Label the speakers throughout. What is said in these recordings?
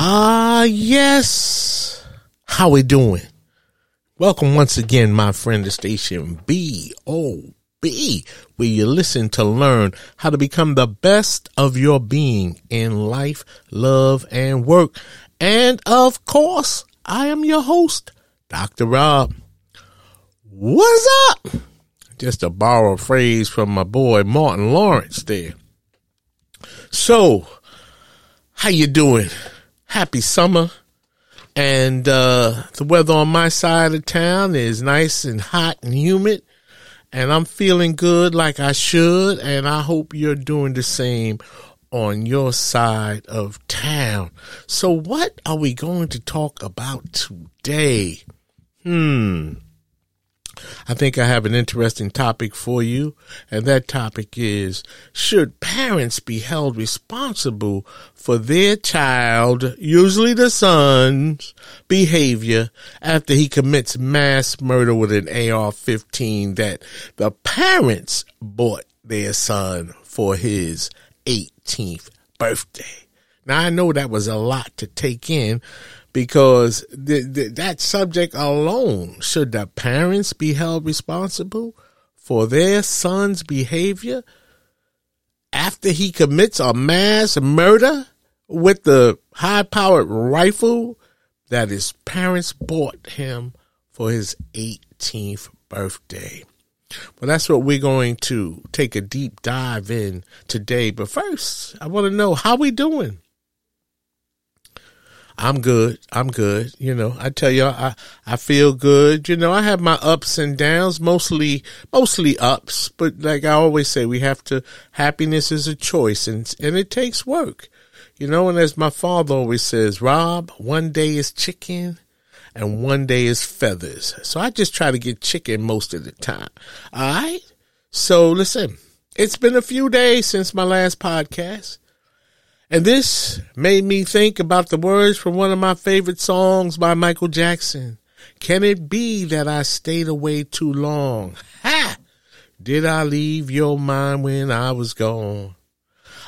Speaker 1: Ah, yes. How we doing? Welcome once again, my friend, to station B-O-B, where you listen to learn how to become the best of your being in life, love, and work. And of course, I am your host, Dr. Rob. What's up? Just to borrow a phrase from my boy Martin Lawrence there. So, how you doing? Happy summer. And uh, the weather on my side of town is nice and hot and humid. And I'm feeling good like I should. And I hope you're doing the same on your side of town. So, what are we going to talk about today? Hmm. I think I have an interesting topic for you, and that topic is Should parents be held responsible for their child, usually the son's, behavior after he commits mass murder with an AR 15 that the parents bought their son for his 18th birthday? Now, I know that was a lot to take in, because th- th- that subject alone should the parents be held responsible for their son's behavior after he commits a mass murder with the high powered rifle that his parents bought him for his 18th birthday. Well, that's what we're going to take a deep dive in today. But first, I want to know how we doing. I'm good. I'm good. You know, I tell y'all, I, I feel good. You know, I have my ups and downs, mostly, mostly ups, but like I always say, we have to, happiness is a choice and, and it takes work. You know, and as my father always says, Rob, one day is chicken and one day is feathers. So I just try to get chicken most of the time. All right. So listen, it's been a few days since my last podcast. And this made me think about the words from one of my favorite songs by Michael Jackson. Can it be that I stayed away too long? Ha! Did I leave your mind when I was gone?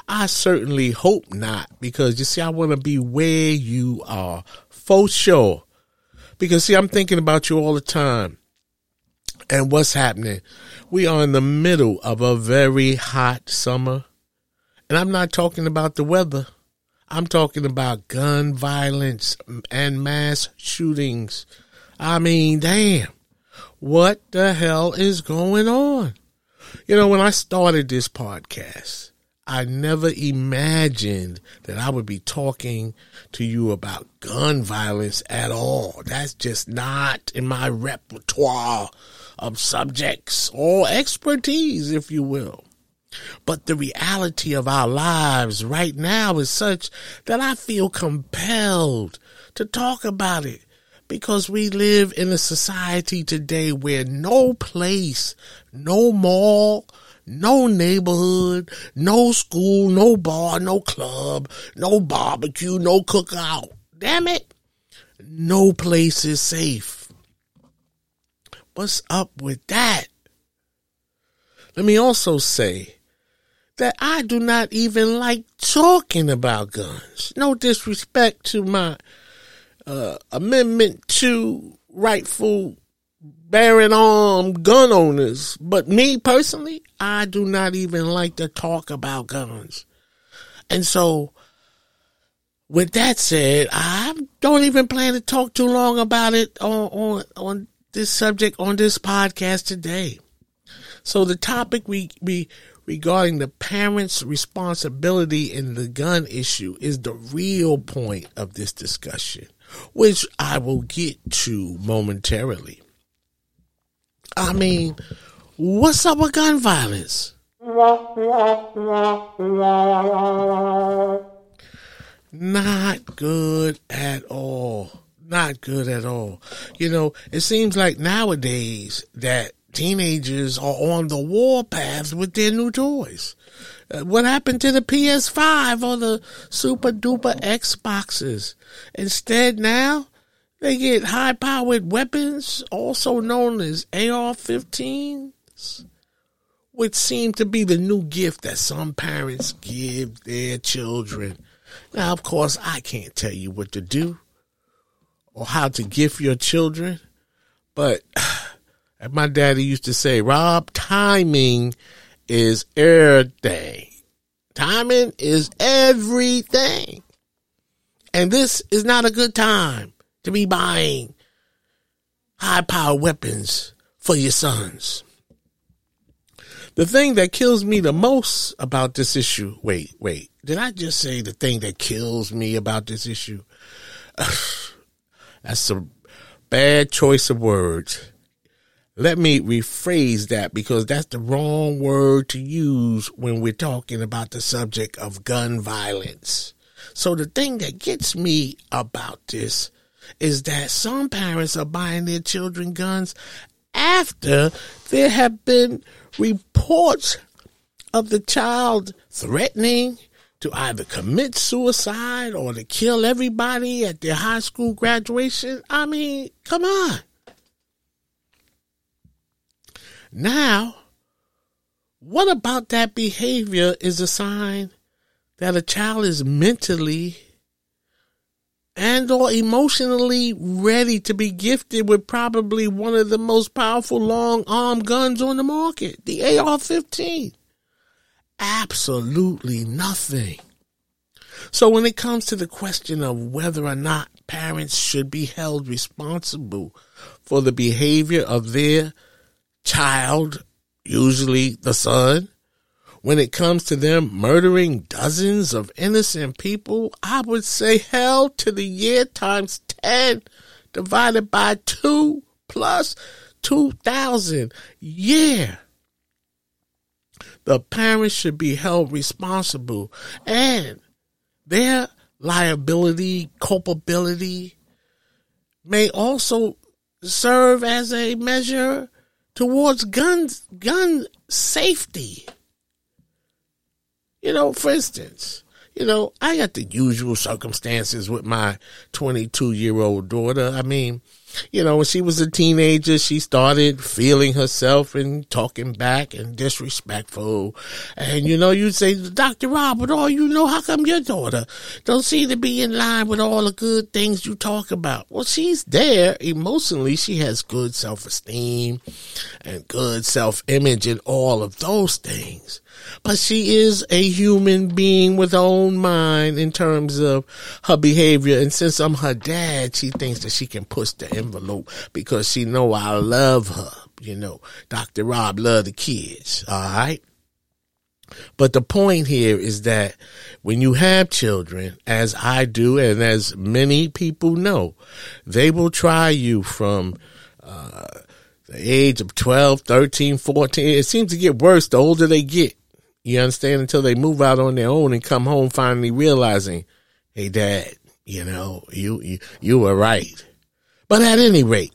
Speaker 1: I certainly hope not, because you see, I want to be where you are, for sure. Because see, I'm thinking about you all the time. And what's happening? We are in the middle of a very hot summer. And I'm not talking about the weather. I'm talking about gun violence and mass shootings. I mean, damn. What the hell is going on? You know, when I started this podcast, I never imagined that I would be talking to you about gun violence at all. That's just not in my repertoire of subjects or expertise, if you will. But the reality of our lives right now is such that I feel compelled to talk about it because we live in a society today where no place, no mall, no neighborhood, no school, no bar, no club, no barbecue, no cookout. Damn it. No place is safe. What's up with that? Let me also say that I do not even like talking about guns. No disrespect to my uh, Amendment 2 rightful bearing arm gun owners, but me personally, I do not even like to talk about guns. And so with that said, I don't even plan to talk too long about it on, on, on this subject on this podcast today. So the topic we, we, regarding the parents' responsibility in the gun issue is the real point of this discussion, which I will get to momentarily. I mean, what's up with gun violence? Not good at all. Not good at all. You know, it seems like nowadays that teenagers are on the war warpath with their new toys. Uh, what happened to the PS5 or the super duper Xboxes? Instead, now they get high powered weapons, also known as AR 15s, which seem to be the new gift that some parents give their children. Now, of course, I can't tell you what to do or how to gift your children, but my daddy used to say, Rob, timing is everything. Timing is everything. And this is not a good time to be buying high power weapons for your sons. The thing that kills me the most about this issue, wait, wait, did I just say the thing that kills me about this issue? That's a bad choice of words. Let me rephrase that because that's the wrong word to use when we're talking about the subject of gun violence. So the thing that gets me about this is that some parents are buying their children guns after there have been reports of the child threatening to either commit suicide or to kill everybody at their high school graduation. I mean, come on. Now, what about that behavior is a sign that a child is mentally and or emotionally ready to be gifted with probably one of the most powerful long arm guns on the market, the AR-15? Absolutely nothing. So when it comes to the question of whether or not parents should be held responsible for the behavior of their child, usually the son, when it comes to them murdering dozens of innocent people, I would say hell to the year times 10 divided by 2 plus 2,000. Yeah. The parents should be held responsible and their liability, culpability may also serve as a measure towards guns, gun safety. You know, for instance, you know, I got the usual circumstances with my 22 year old daughter. I mean, you know, when she was a teenager, she started feeling herself and talking back and disrespectful. And, you know, you'd say, Dr. Rob, with all you know, how come your daughter don't seem to be in line with all the good things you talk about? Well, she's there emotionally. She has good self esteem and good self image and all of those things. But she is a human being with her own mind in terms of her behavior. And since I'm her dad, she thinks that she can push the envelope because she know I love her. You know, Dr. Rob love the kids. All right. But the point here is that when you have children, as I do, and as many people know, they will try you from, uh, the age of 12, 13, 14. It seems to get worse the older they get. You understand? Until they move out on their own and come home finally realizing, hey, dad, you know, you, you, you were right. But at any rate,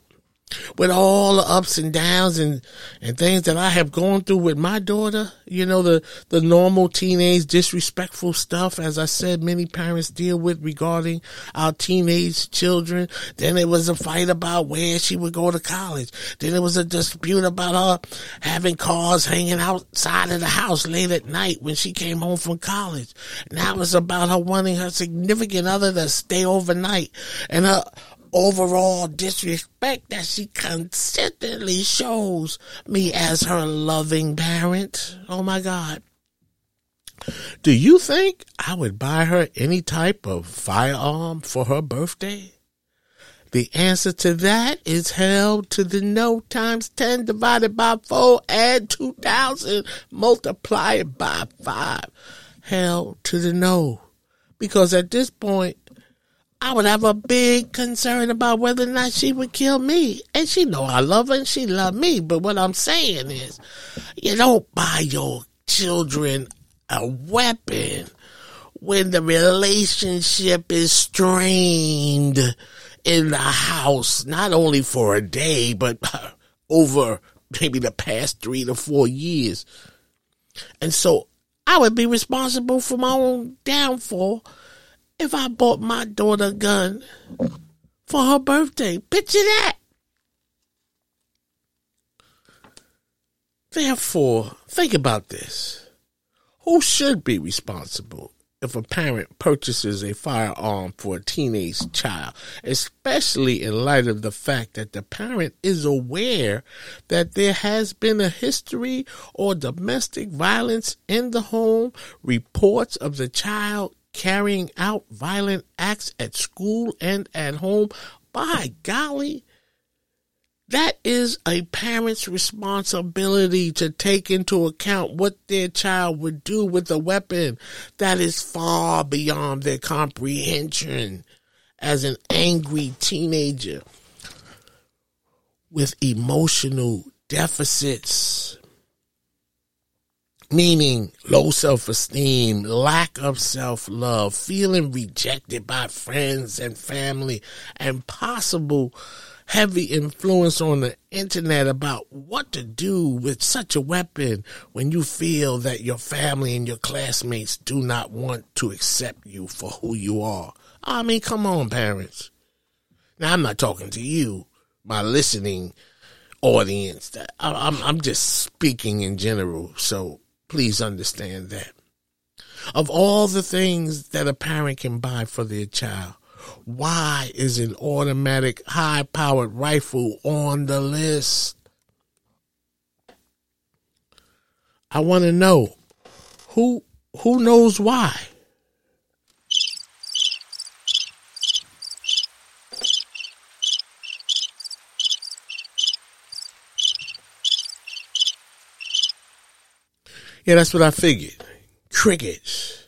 Speaker 1: with all the ups and downs and, and things that I have gone through with my daughter, you know, the, the normal teenage disrespectful stuff, as I said, many parents deal with regarding our teenage children. Then it was a fight about where she would go to college. Then it was a dispute about her having cars hanging outside of the house late at night when she came home from college. Now it's about her wanting her significant other to stay overnight and her overall disrespect that she consistently shows me as her loving parent. Oh my God. Do you think I would buy her any type of firearm for her birthday? The answer to that is held to the no times 10 divided by 4 add 2000 multiply it by 5. Held to the no. Because at this point, I would have a big concern about whether or not she would kill me. And she know I love her and she love me. But what I'm saying is, you don't buy your children a weapon when the relationship is strained in the house, not only for a day, but over maybe the past three to four years. And so I would be responsible for my own downfall if I bought my daughter a gun for her birthday. Picture that. Therefore, think about this. Who should be responsible if a parent purchases a firearm for a teenage child, especially in light of the fact that the parent is aware that there has been a history or domestic violence in the home, reports of the child carrying out violent acts at school and at home, by golly, that is a parent's responsibility to take into account what their child would do with a weapon that is far beyond their comprehension as an angry teenager with emotional deficits meaning low self esteem, lack of self love, feeling rejected by friends and family, and possible heavy influence on the internet about what to do with such a weapon when you feel that your family and your classmates do not want to accept you for who you are. I mean, come on, parents. Now, I'm not talking to you, my listening audience. I'm, I'm just speaking in general. So Please understand that. Of all the things that a parent can buy for their child, why is an automatic high powered rifle on the list? I want to know who who knows why? Yeah, that's what I figured. Crickets.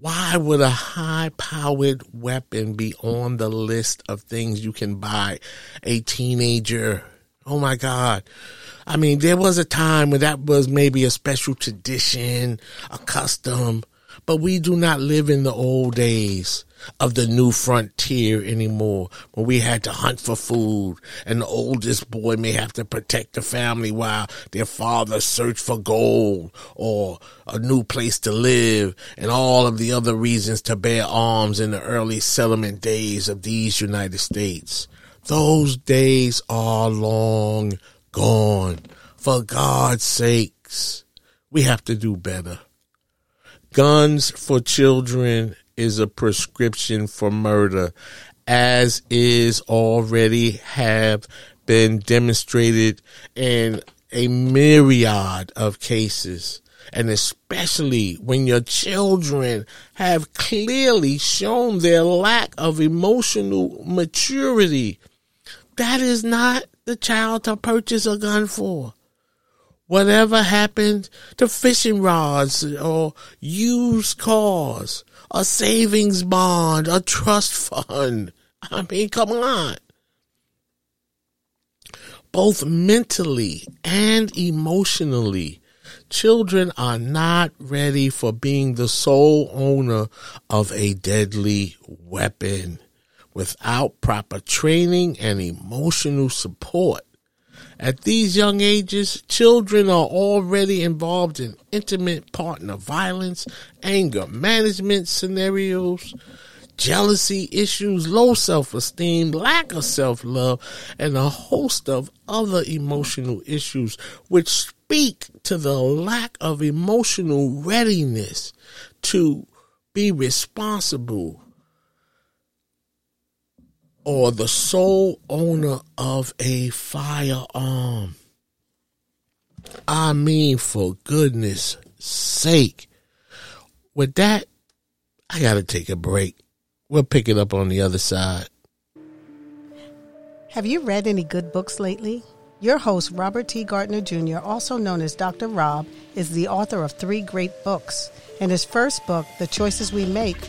Speaker 1: Why would a high powered weapon be on the list of things you can buy a teenager? Oh my God. I mean, there was a time when that was maybe a special tradition, a custom, but we do not live in the old days of the new frontier anymore when we had to hunt for food and the oldest boy may have to protect the family while their father searched for gold or a new place to live and all of the other reasons to bear arms in the early settlement days of these United States. Those days are long gone. For God's sakes, we have to do better. Guns for children is a prescription for murder, as is already have been demonstrated in a myriad of cases. And especially when your children have clearly shown their lack of emotional maturity, that is not the child to purchase a gun for whatever happened to fishing rods or used cars a savings bond, a trust fund. I mean, come on. Both mentally and emotionally, children are not ready for being the sole owner of a deadly weapon without proper training and emotional support. At these young ages, children are already involved in intimate partner violence, anger management scenarios, jealousy issues, low self esteem, lack of self love, and a host of other emotional issues which speak to the lack of emotional readiness to be responsible or the sole owner of a firearm. I mean, for goodness sake, with that, I got to take a break. We'll pick it up on the other side.
Speaker 2: Have you read any good books lately? Your host, Robert T. Gardner Jr., also known as Dr. Rob, is the author of three great books. In his first book, The Choices We Make,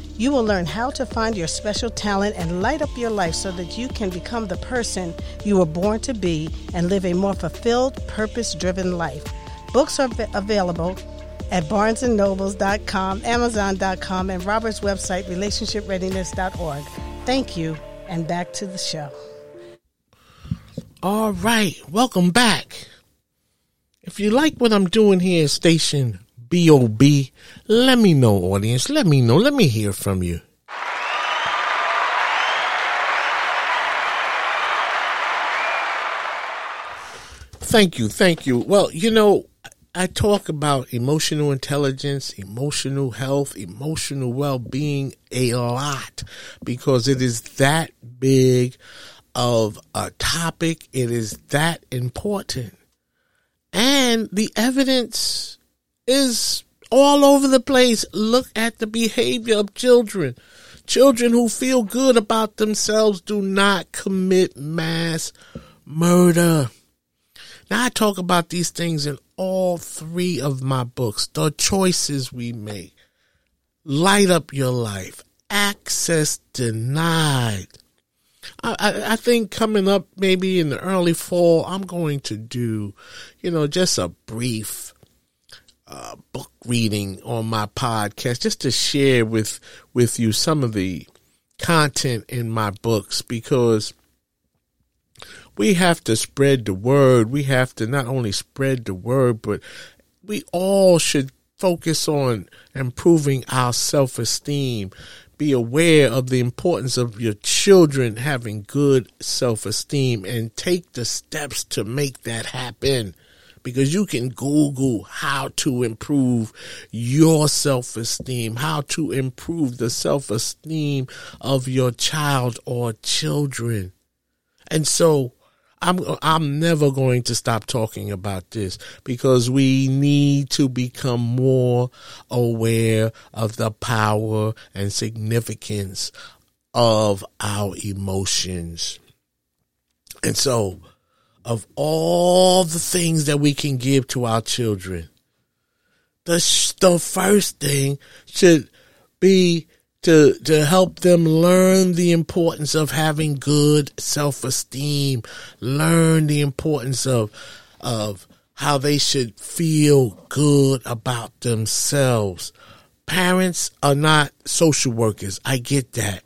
Speaker 2: you will learn how to find your special talent and light up your life so that you can become the person you were born to be and live a more fulfilled, purpose driven life. Books are available at barnesandnobles.com, amazon.com, and Robert's website, relationshipreadiness.org. Thank you, and back to the show.
Speaker 1: All right, welcome back. If you like what I'm doing here, station B-O-B. Let me know, audience. Let me know. Let me hear from you. Thank you. Thank you. Well, you know, I talk about emotional intelligence, emotional health, emotional well-being a lot because it is that big of a topic. It is that important. And the evidence is all over the place. Look at the behavior of children. Children who feel good about themselves do not commit mass murder. Now I talk about these things in all three of my books. The choices we make. Light up your life. Access denied. I, I, I think coming up maybe in the early fall, I'm going to do, you know, just a brief uh, book reading on my podcast just to share with with you some of the content in my books because we have to spread the word. We have to not only spread the word, but we all should focus on improving our self esteem. Be aware of the importance of your children having good self esteem and take the steps to make that happen because you can Google how to improve your self esteem, how to improve the self esteem of your child or children. And so I'm, I'm never going to stop talking about this because we need to become more aware of the power and significance of our emotions. And so of all the things that we can give to our children, the, the first thing should be to, to help them learn the importance of having good self-esteem, learn the importance of, of how they should feel good about themselves. Parents are not social workers. I get that.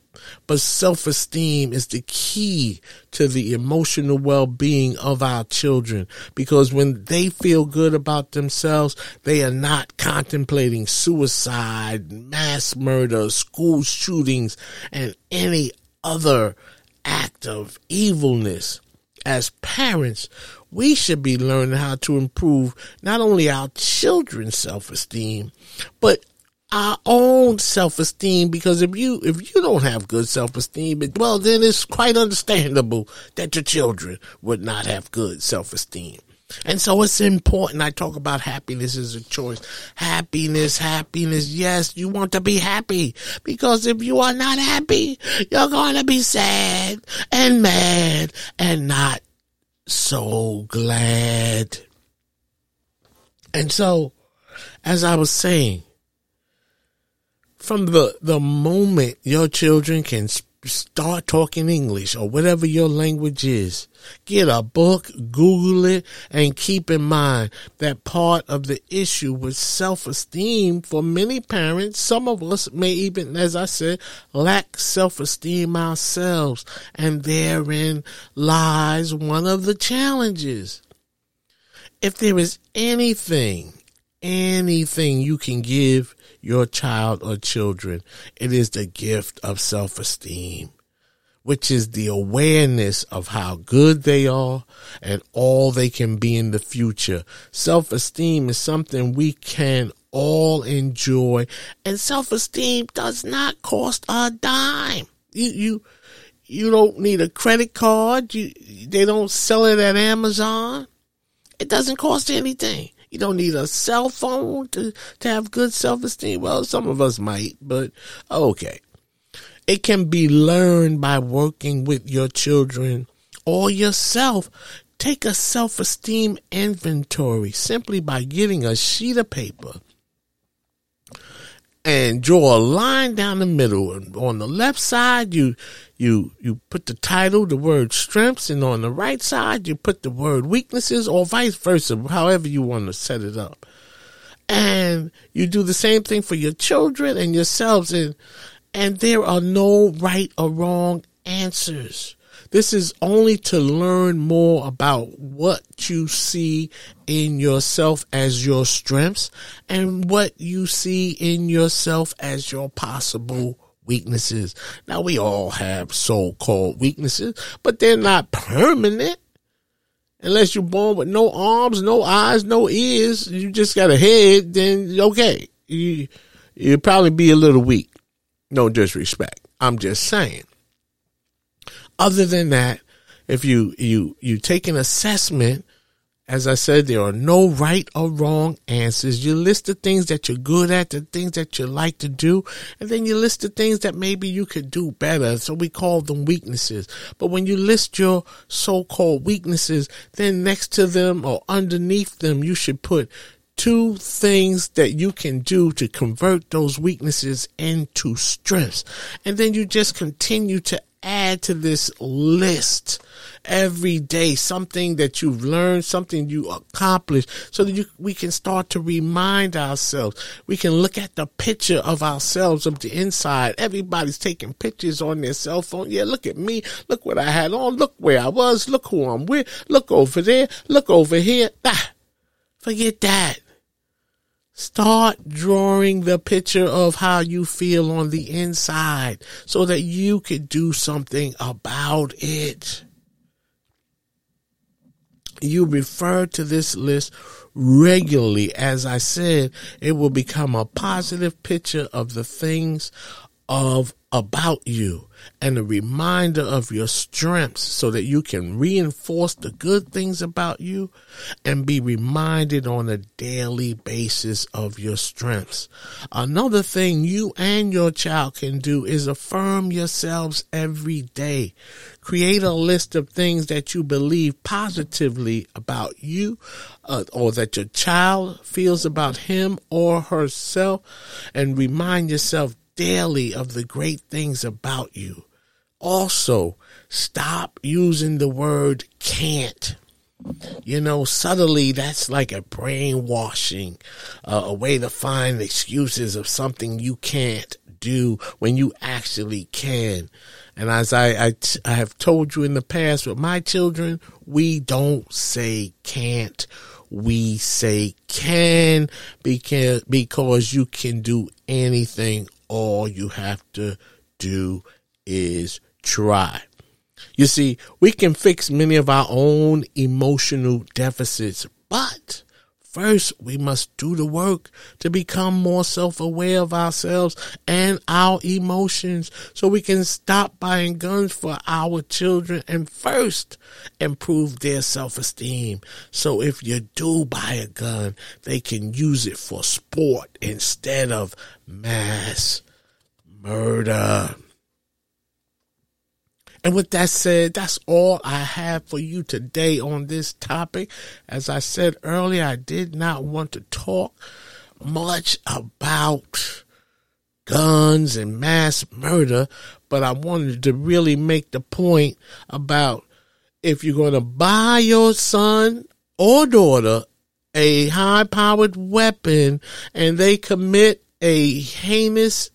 Speaker 1: But self esteem is the key to the emotional well being of our children because when they feel good about themselves, they are not contemplating suicide, mass murder, school shootings, and any other act of evilness. As parents, we should be learning how to improve not only our children's self esteem, but our own self-esteem because if you if you don't have good self-esteem well then it's quite understandable that your children would not have good self-esteem. And so it's important i talk about happiness as a choice. Happiness happiness yes you want to be happy. Because if you are not happy you're going to be sad and mad and not so glad. And so as i was saying from the, the moment your children can start talking English or whatever your language is. Get a book, Google it, and keep in mind that part of the issue with self-esteem for many parents, some of us may even, as I said, lack self-esteem ourselves. And therein lies one of the challenges. If there is anything, anything you can give your child or children, it is the gift of self esteem, which is the awareness of how good they are and all they can be in the future. Self esteem is something we can all enjoy, and self esteem does not cost a dime. You, you, you don't need a credit card. You, they don't sell it at Amazon. It doesn't cost anything. You don't need a cell phone to, to have good self esteem. Well, some of us might, but okay. It can be learned by working with your children or yourself. Take a self esteem inventory simply by getting a sheet of paper and draw a line down the middle. And on the left side, you you you put the title, the word strengths, and on the right side, you put the word weaknesses, or vice versa, however you want to set it up. And you do the same thing for your children and yourselves, and and there are no right or wrong answers. This is only to learn more about what you see in yourself as your strengths and what you see in yourself as your possible weaknesses. Now we all have so-called weaknesses, but they're not permanent. Unless you're born with no arms, no eyes, no ears, you just got a head, then okay. You, you'll probably be a little weak. No disrespect. I'm just saying. Other than that, if you, you, you take an assessment, as I said, there are no right or wrong answers. You list the things that you're good at, the things that you like to do, and then you list the things that maybe you could do better. So we call them weaknesses. But when you list your so-called weaknesses, then next to them or underneath them, you should put two things that you can do to convert those weaknesses into strengths. And then you just continue to add to this list every day something that you've learned, something you accomplished, so that you, we can start to remind ourselves. We can look at the picture of ourselves of the inside. Everybody's taking pictures on their cell phone. Yeah, look at me. Look what I had on. Look where I was. Look who I'm with. Look over there. Look over here. Ah, forget that. Start drawing the picture of how you feel on the inside so that you could do something about it. You refer to this list regularly. As I said, it will become a positive picture of the things of about you and a reminder of your strengths so that you can reinforce the good things about you and be reminded on a daily basis of your strengths. Another thing you and your child can do is affirm yourselves every day. Create a list of things that you believe positively about you uh, or that your child feels about him or herself and remind yourself daily of the great things about you. Also, stop using the word can't. You know, subtly, that's like a brainwashing, uh, a way to find excuses of something you can't do when you actually can. And as I, I, I have told you in the past with my children, we don't say can't. We say can because, because you can do anything all you have to do is try. You see, we can fix many of our own emotional deficits, but first we must do the work to become more self-aware of ourselves and our emotions so we can stop buying guns for our children and first improve their self-esteem. So if you do buy a gun, they can use it for sport instead of mass murder. And with that said, that's all I have for you today on this topic. As I said earlier, I did not want to talk much about guns and mass murder, but I wanted to really make the point about if you're going to buy your son or daughter a high powered weapon and they commit a heinous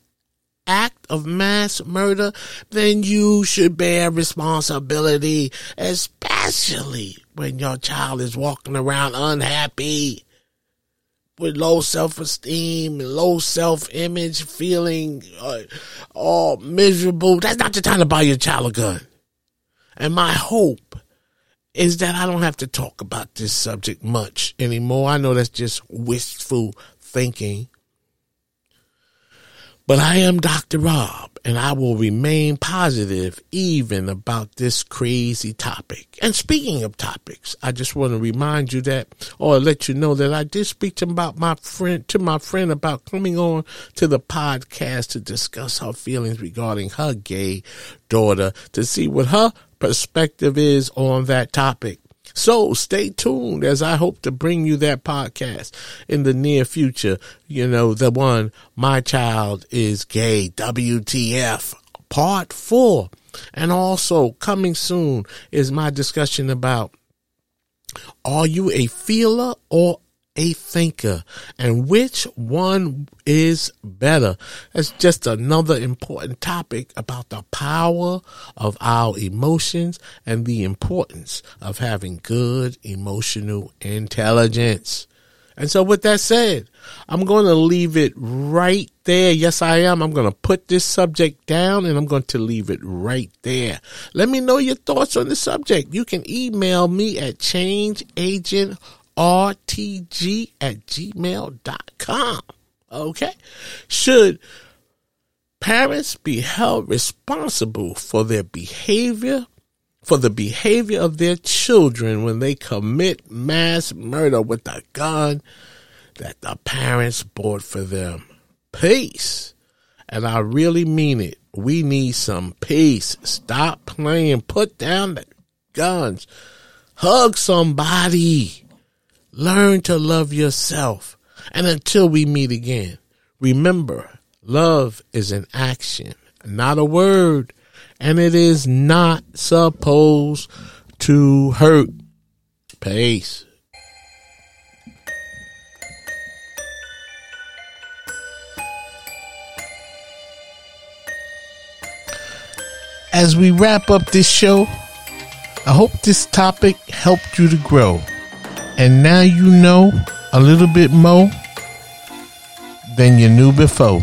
Speaker 1: act of mass murder, then you should bear responsibility, especially when your child is walking around unhappy with low self-esteem, low self-image, feeling uh, all miserable. That's not the time to buy your child a gun. And my hope is that I don't have to talk about this subject much anymore. I know that's just wistful thinking. But I am Dr. Rob, and I will remain positive even about this crazy topic. And speaking of topics, I just want to remind you that, or let you know that I did speak to about my friend, to my friend about coming on to the podcast to discuss her feelings regarding her gay daughter to see what her perspective is on that topic. So stay tuned as I hope to bring you that podcast in the near future. You know, the one, My Child is Gay, WTF, part four. And also coming soon is my discussion about are you a feeler or a thinker and which one is better. That's just another important topic about the power of our emotions and the importance of having good emotional intelligence. And so with that said, I'm going to leave it right there. Yes, I am. I'm going to put this subject down and I'm going to leave it right there. Let me know your thoughts on the subject. You can email me at changeagent rtg at gmail.com. Okay? Should parents be held responsible for their behavior, for the behavior of their children when they commit mass murder with a gun that the parents bought for them? Peace. And I really mean it. We need some peace. Stop playing. Put down the guns. Hug somebody. Learn to love yourself. And until we meet again, remember, love is an action, not a word, and it is not supposed to hurt. Peace. As we wrap up this show, I hope this topic helped you to grow and now you know a little bit more than you knew before.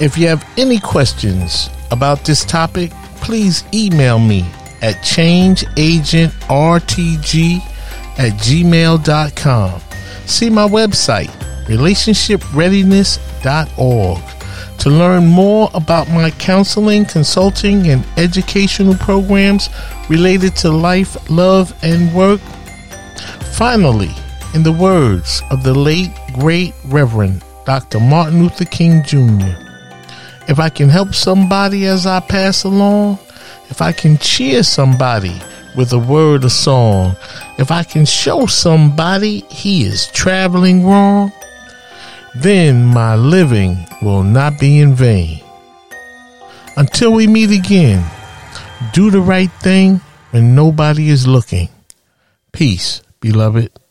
Speaker 1: If you have any questions about this topic, please email me at changeagentrtg at gmail.com. See my website, relationshipreadiness.org, to learn more about my counseling, consulting, and educational programs related to life, love, and work Finally, in the words of the late, great Reverend Dr. Martin Luther King Jr., if I can help somebody as I pass along, if I can cheer somebody with a word or song, if I can show somebody he is traveling wrong, then my living will not be in vain. Until we meet again, do the right thing when nobody is looking. Peace beloved.